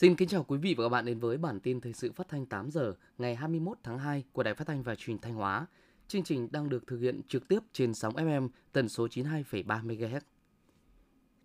Xin kính chào quý vị và các bạn đến với bản tin thời sự phát thanh 8 giờ ngày 21 tháng 2 của Đài Phát thanh và Truyền thanh Hóa. Chương trình đang được thực hiện trực tiếp trên sóng FM tần số 92,3 MHz.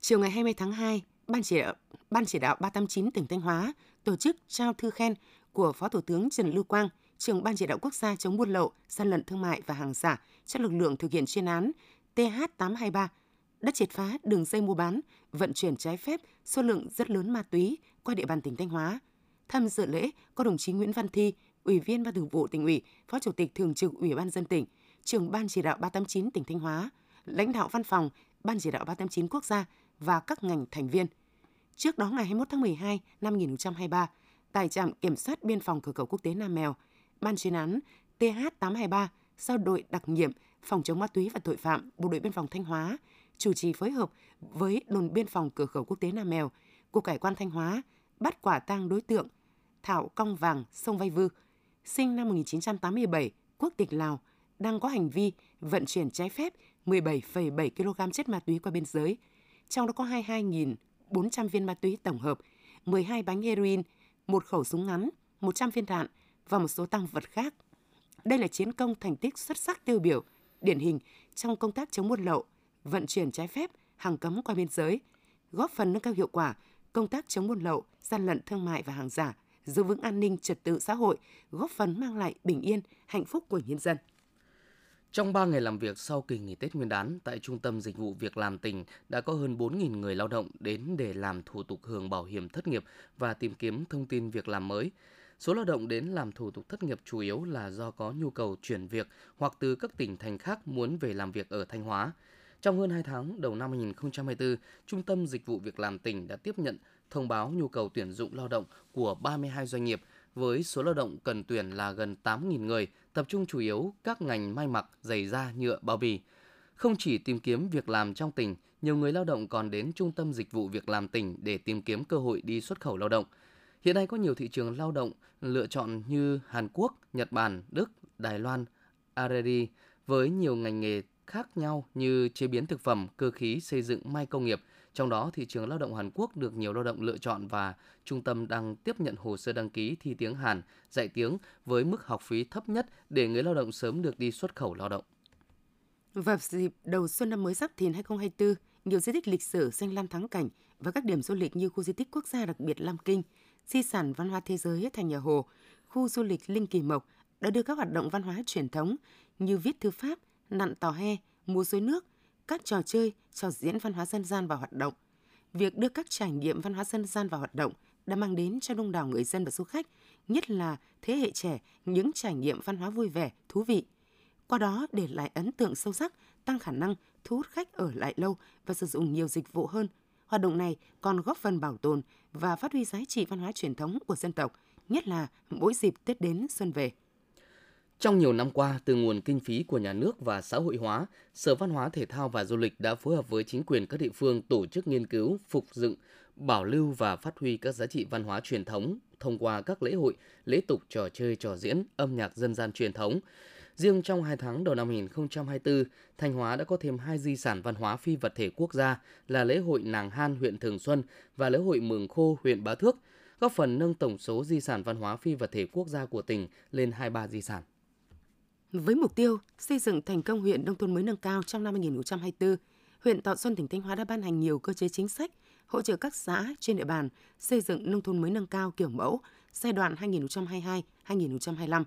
Chiều ngày 20 tháng 2, Ban chỉ đạo Ban chỉ đạo 389 tỉnh Thanh Hóa tổ chức trao thư khen của Phó Thủ tướng Trần Lưu Quang, trưởng Ban chỉ đạo quốc gia chống buôn lậu, gian lận thương mại và hàng giả cho lực lượng thực hiện chuyên án TH823 đã triệt phá đường dây mua bán, vận chuyển trái phép số lượng rất lớn ma túy qua địa bàn tỉnh Thanh Hóa. Tham dự lễ có đồng chí Nguyễn Văn Thi, Ủy viên Ban Thường vụ tỉnh ủy, Phó Chủ tịch Thường trực Ủy ban dân tỉnh, trưởng Ban chỉ đạo 389 tỉnh Thanh Hóa, lãnh đạo văn phòng Ban chỉ đạo 389 quốc gia và các ngành thành viên. Trước đó ngày 21 tháng 12 năm 2023, tại trạm kiểm soát biên phòng cửa khẩu quốc tế Nam Mèo, Ban chuyên án TH823 do đội đặc nhiệm phòng chống ma túy và tội phạm Bộ đội biên phòng Thanh Hóa chủ trì phối hợp với đồn biên phòng cửa khẩu quốc tế Nam Mèo, Cục Hải quan Thanh Hóa bắt quả tang đối tượng Thảo Cong Vàng Sông Vay Vư, sinh năm 1987, quốc tịch Lào, đang có hành vi vận chuyển trái phép 17,7 kg chất ma túy qua biên giới, trong đó có 22.400 viên ma túy tổng hợp, 12 bánh heroin, một khẩu súng ngắn, 100 viên đạn và một số tăng vật khác. Đây là chiến công thành tích xuất sắc tiêu biểu, điển hình trong công tác chống buôn lậu, vận chuyển trái phép, hàng cấm qua biên giới, góp phần nâng cao hiệu quả công tác chống buôn lậu, gian lận thương mại và hàng giả, giữ vững an ninh trật tự xã hội, góp phần mang lại bình yên, hạnh phúc của nhân dân. Trong 3 ngày làm việc sau kỳ nghỉ Tết Nguyên đán, tại Trung tâm Dịch vụ Việc làm tỉnh đã có hơn 4.000 người lao động đến để làm thủ tục hưởng bảo hiểm thất nghiệp và tìm kiếm thông tin việc làm mới. Số lao động đến làm thủ tục thất nghiệp chủ yếu là do có nhu cầu chuyển việc hoặc từ các tỉnh thành khác muốn về làm việc ở Thanh Hóa. Trong hơn 2 tháng đầu năm 2024, Trung tâm Dịch vụ Việc làm tỉnh đã tiếp nhận thông báo nhu cầu tuyển dụng lao động của 32 doanh nghiệp với số lao động cần tuyển là gần 8.000 người, tập trung chủ yếu các ngành may mặc, giày da, nhựa, bao bì. Không chỉ tìm kiếm việc làm trong tỉnh, nhiều người lao động còn đến Trung tâm Dịch vụ Việc làm tỉnh để tìm kiếm cơ hội đi xuất khẩu lao động. Hiện nay có nhiều thị trường lao động lựa chọn như Hàn Quốc, Nhật Bản, Đức, Đài Loan, Aredi với nhiều ngành nghề khác nhau như chế biến thực phẩm, cơ khí, xây dựng, may công nghiệp. Trong đó, thị trường lao động Hàn Quốc được nhiều lao động lựa chọn và trung tâm đang tiếp nhận hồ sơ đăng ký thi tiếng Hàn, dạy tiếng với mức học phí thấp nhất để người lao động sớm được đi xuất khẩu lao động. Vào dịp đầu xuân năm mới Giáp Thìn 2024, nhiều di tích lịch sử danh lam thắng cảnh và các điểm du lịch như khu di tích quốc gia đặc biệt Lam Kinh, di sản văn hóa thế giới thành nhà Hồ, khu du lịch Linh Kỳ Mộc đã đưa các hoạt động văn hóa truyền thống như viết thư pháp, nặn tò he, múa suối nước, các trò chơi, trò diễn văn hóa dân gian vào hoạt động. Việc đưa các trải nghiệm văn hóa dân gian vào hoạt động đã mang đến cho đông đảo người dân và du khách, nhất là thế hệ trẻ, những trải nghiệm văn hóa vui vẻ, thú vị. Qua đó để lại ấn tượng sâu sắc, tăng khả năng thu hút khách ở lại lâu và sử dụng nhiều dịch vụ hơn. Hoạt động này còn góp phần bảo tồn và phát huy giá trị văn hóa truyền thống của dân tộc, nhất là mỗi dịp Tết đến xuân về. Trong nhiều năm qua, từ nguồn kinh phí của nhà nước và xã hội hóa, Sở Văn hóa Thể thao và Du lịch đã phối hợp với chính quyền các địa phương tổ chức nghiên cứu, phục dựng, bảo lưu và phát huy các giá trị văn hóa truyền thống thông qua các lễ hội, lễ tục, trò chơi, trò diễn, âm nhạc dân gian truyền thống. Riêng trong 2 tháng đầu năm 2024, Thanh Hóa đã có thêm hai di sản văn hóa phi vật thể quốc gia là lễ hội Nàng Han huyện Thường Xuân và lễ hội Mường Khô huyện Bá Thước, góp phần nâng tổng số di sản văn hóa phi vật thể quốc gia của tỉnh lên 23 di sản. Với mục tiêu xây dựng thành công huyện nông thôn mới nâng cao trong năm 2024, huyện Thọ Xuân tỉnh Thanh Hóa đã ban hành nhiều cơ chế chính sách hỗ trợ các xã trên địa bàn xây dựng nông thôn mới nâng cao kiểu mẫu giai đoạn 2022-2025.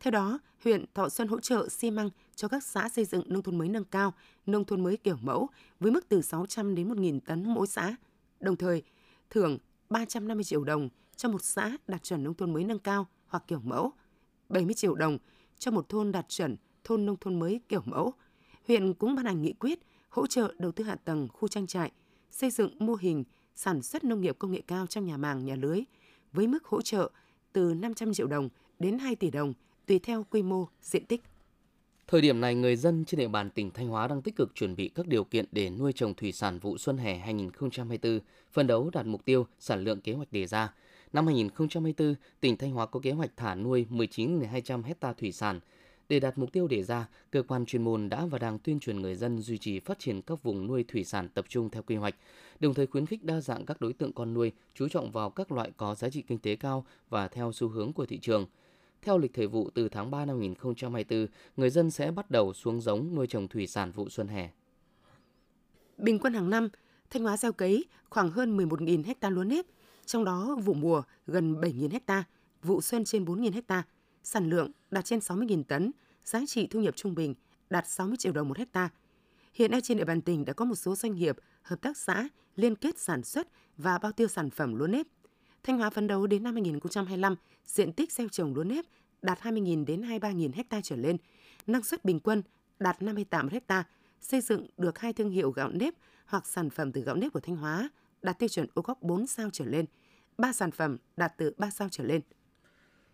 Theo đó, huyện Thọ Xuân hỗ trợ xi măng cho các xã xây dựng nông thôn mới nâng cao, nông thôn mới kiểu mẫu với mức từ 600 đến 1.000 tấn mỗi xã. Đồng thời, thưởng 350 triệu đồng cho một xã đạt chuẩn nông thôn mới nâng cao hoặc kiểu mẫu, 70 triệu đồng cho một thôn đạt chuẩn thôn nông thôn mới kiểu mẫu. Huyện cũng ban hành nghị quyết hỗ trợ đầu tư hạ tầng khu trang trại, xây dựng mô hình sản xuất nông nghiệp công nghệ cao trong nhà màng, nhà lưới với mức hỗ trợ từ 500 triệu đồng đến 2 tỷ đồng tùy theo quy mô, diện tích. Thời điểm này, người dân trên địa bàn tỉnh Thanh Hóa đang tích cực chuẩn bị các điều kiện để nuôi trồng thủy sản vụ xuân hè 2024, phân đấu đạt mục tiêu sản lượng kế hoạch đề ra. Năm 2024, tỉnh Thanh Hóa có kế hoạch thả nuôi 19.200 hecta thủy sản. Để đạt mục tiêu đề ra, cơ quan chuyên môn đã và đang tuyên truyền người dân duy trì phát triển các vùng nuôi thủy sản tập trung theo quy hoạch, đồng thời khuyến khích đa dạng các đối tượng con nuôi, chú trọng vào các loại có giá trị kinh tế cao và theo xu hướng của thị trường. Theo lịch thời vụ từ tháng 3 năm 2024, người dân sẽ bắt đầu xuống giống nuôi trồng thủy sản vụ xuân hè. Bình quân hàng năm, Thanh Hóa gieo cấy khoảng hơn 11.000 ha lúa nếp, trong đó vụ mùa gần 7.000 ha, vụ xuân trên 4.000 ha, sản lượng đạt trên 60.000 tấn, giá trị thu nhập trung bình đạt 60 triệu đồng một ha. Hiện nay trên địa bàn tỉnh đã có một số doanh nghiệp, hợp tác xã liên kết sản xuất và bao tiêu sản phẩm lúa nếp. Thanh Hóa phấn đấu đến năm 2025, diện tích gieo trồng lúa nếp đạt 20.000 đến 23.000 ha trở lên, năng suất bình quân đạt 58 ha, xây dựng được hai thương hiệu gạo nếp hoặc sản phẩm từ gạo nếp của Thanh Hóa đạt tiêu chuẩn ô cốp 4 sao trở lên, ba sản phẩm đạt từ 3 sao trở lên.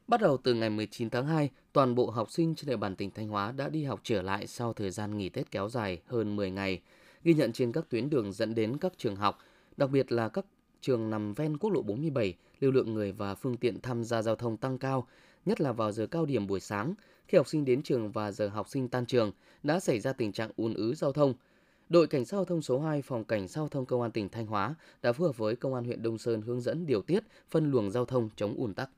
Bắt đầu từ ngày 19 tháng 2, toàn bộ học sinh trên địa bàn tỉnh Thanh Hóa đã đi học trở lại sau thời gian nghỉ Tết kéo dài hơn 10 ngày. Ghi nhận trên các tuyến đường dẫn đến các trường học, đặc biệt là các trường nằm ven quốc lộ 47, lưu lượng người và phương tiện tham gia giao thông tăng cao, nhất là vào giờ cao điểm buổi sáng, khi học sinh đến trường và giờ học sinh tan trường, đã xảy ra tình trạng ùn ứ giao thông. Đội Cảnh sát giao thông số 2 Phòng Cảnh sát giao thông Công an tỉnh Thanh Hóa đã phối hợp với Công an huyện Đông Sơn hướng dẫn điều tiết, phân luồng giao thông chống ùn tắc.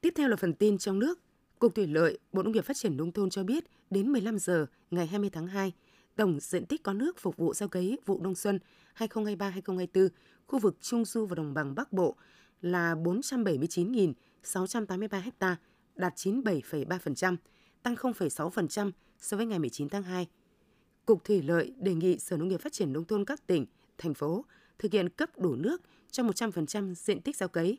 Tiếp theo là phần tin trong nước. Cục Thủy lợi, Bộ Nông nghiệp Phát triển Nông thôn cho biết đến 15 giờ ngày 20 tháng 2, tổng diện tích có nước phục vụ gieo cấy vụ đông xuân 2023-2024 khu vực Trung Du và Đồng bằng Bắc Bộ là 479.683 ha, đạt 97,3%, tăng 0,6% so với ngày 19 tháng 2. Cục Thủy lợi đề nghị Sở Nông nghiệp Phát triển Nông thôn các tỉnh, thành phố thực hiện cấp đủ nước cho 100% diện tích gieo cấy,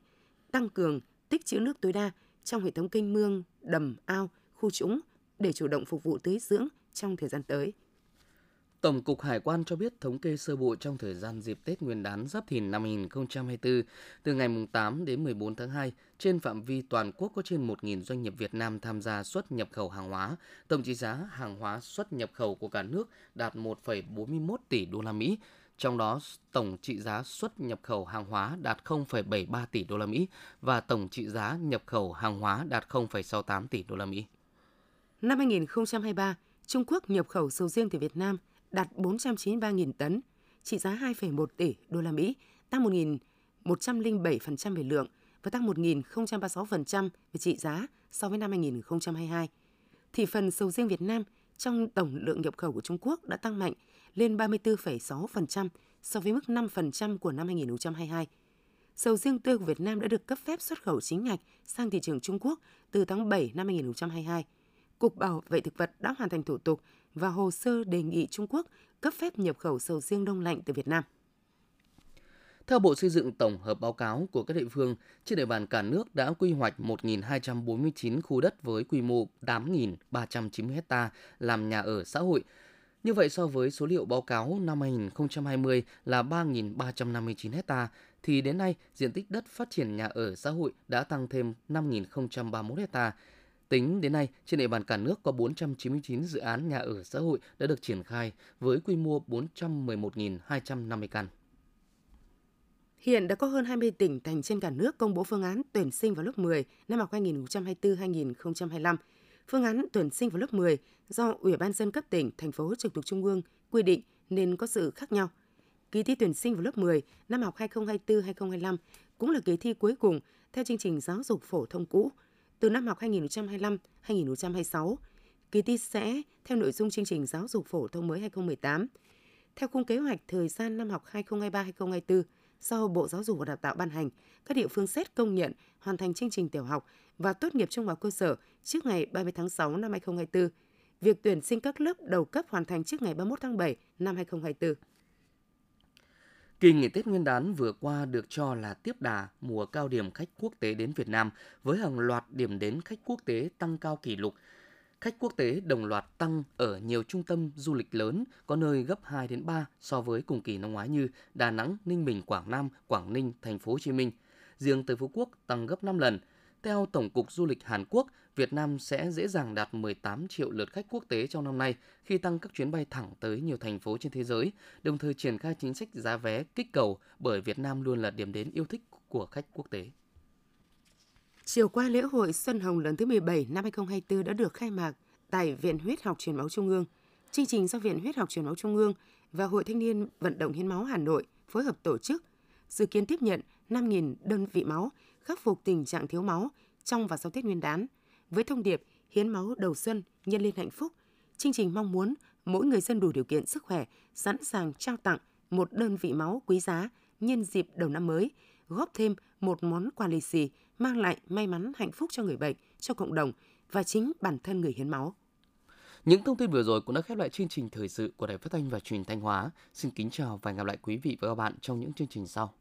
tăng cường tích trữ nước tối đa trong hệ thống kênh mương, đầm, ao, khu trũng để chủ động phục vụ tưới dưỡng trong thời gian tới. Tổng cục Hải quan cho biết thống kê sơ bộ trong thời gian dịp Tết Nguyên đán Giáp Thìn năm 2024, từ ngày 8 đến 14 tháng 2, trên phạm vi toàn quốc có trên 1.000 doanh nghiệp Việt Nam tham gia xuất nhập khẩu hàng hóa. Tổng trị giá hàng hóa xuất nhập khẩu của cả nước đạt 1,41 tỷ đô la Mỹ, trong đó tổng trị giá xuất nhập khẩu hàng hóa đạt 0,73 tỷ đô la Mỹ và tổng trị giá nhập khẩu hàng hóa đạt 0,68 tỷ đô la Mỹ. Năm 2023, Trung Quốc nhập khẩu sầu riêng từ Việt Nam đạt 493.000 tấn, trị giá 2,1 tỷ đô la Mỹ, tăng 1.107% về lượng và tăng 1.036% về trị giá so với năm 2022. Thị phần sầu riêng Việt Nam trong tổng lượng nhập khẩu của Trung Quốc đã tăng mạnh lên 34,6% so với mức 5% của năm 2022. Sầu riêng tươi của Việt Nam đã được cấp phép xuất khẩu chính ngạch sang thị trường Trung Quốc từ tháng 7 năm 2022. Cục Bảo vệ thực vật đã hoàn thành thủ tục và hồ sơ đề nghị Trung Quốc cấp phép nhập khẩu sầu riêng đông lạnh từ Việt Nam. Theo Bộ Xây dựng tổng hợp báo cáo của các địa phương, trên địa bàn cả nước đã quy hoạch 1.249 khu đất với quy mô 8.390 ha làm nhà ở xã hội. Như vậy so với số liệu báo cáo năm 2020 là 3.359 ha, thì đến nay diện tích đất phát triển nhà ở xã hội đã tăng thêm 5.031 ha. Tính đến nay, trên địa bàn cả nước có 499 dự án nhà ở xã hội đã được triển khai với quy mô 411.250 căn. Hiện đã có hơn 20 tỉnh thành trên cả nước công bố phương án tuyển sinh vào lớp 10 năm học 2024-2025. Phương án tuyển sinh vào lớp 10 do Ủy ban dân cấp tỉnh, thành phố trực thuộc trung ương quy định nên có sự khác nhau. Kỳ thi tuyển sinh vào lớp 10 năm học 2024-2025 cũng là kỳ thi cuối cùng theo chương trình giáo dục phổ thông cũ. Từ năm học 2025-2026, kỳ thi sẽ theo nội dung chương trình giáo dục phổ thông mới 2018. Theo khung kế hoạch thời gian năm học 2023-2024, do Bộ Giáo dục và Đào tạo ban hành, các địa phương xét công nhận hoàn thành chương trình tiểu học và tốt nghiệp trung học cơ sở trước ngày 30 tháng 6 năm 2024. Việc tuyển sinh các lớp đầu cấp hoàn thành trước ngày 31 tháng 7 năm 2024. Kỳ nghỉ Tết Nguyên đán vừa qua được cho là tiếp đà mùa cao điểm khách quốc tế đến Việt Nam với hàng loạt điểm đến khách quốc tế tăng cao kỷ lục – khách quốc tế đồng loạt tăng ở nhiều trung tâm du lịch lớn, có nơi gấp 2 đến 3 so với cùng kỳ năm ngoái như Đà Nẵng, Ninh Bình, Quảng Nam, Quảng Ninh, Thành phố Hồ Chí Minh. Riêng tới Phú Quốc tăng gấp 5 lần. Theo Tổng cục Du lịch Hàn Quốc, Việt Nam sẽ dễ dàng đạt 18 triệu lượt khách quốc tế trong năm nay khi tăng các chuyến bay thẳng tới nhiều thành phố trên thế giới, đồng thời triển khai chính sách giá vé kích cầu bởi Việt Nam luôn là điểm đến yêu thích của khách quốc tế. Chiều qua, lễ hội Xuân Hồng lần thứ 17 năm 2024 đã được khai mạc tại Viện Huyết học Truyền máu Trung ương. Chương trình do Viện Huyết học Truyền máu Trung ương và Hội Thanh niên Vận động Hiến máu Hà Nội phối hợp tổ chức, dự kiến tiếp nhận 5.000 đơn vị máu, khắc phục tình trạng thiếu máu trong và sau Tết Nguyên đán. Với thông điệp hiến máu đầu xuân, nhân lên hạnh phúc, chương trình mong muốn mỗi người dân đủ điều kiện sức khỏe sẵn sàng trao tặng một đơn vị máu quý giá nhân dịp đầu năm mới, góp thêm một món quà lì xì mang lại may mắn hạnh phúc cho người bệnh, cho cộng đồng và chính bản thân người hiến máu. Những thông tin vừa rồi cũng đã khép lại chương trình thời sự của Đài Phát thanh và Truyền thanh Hóa. Xin kính chào và hẹn gặp lại quý vị và các bạn trong những chương trình sau.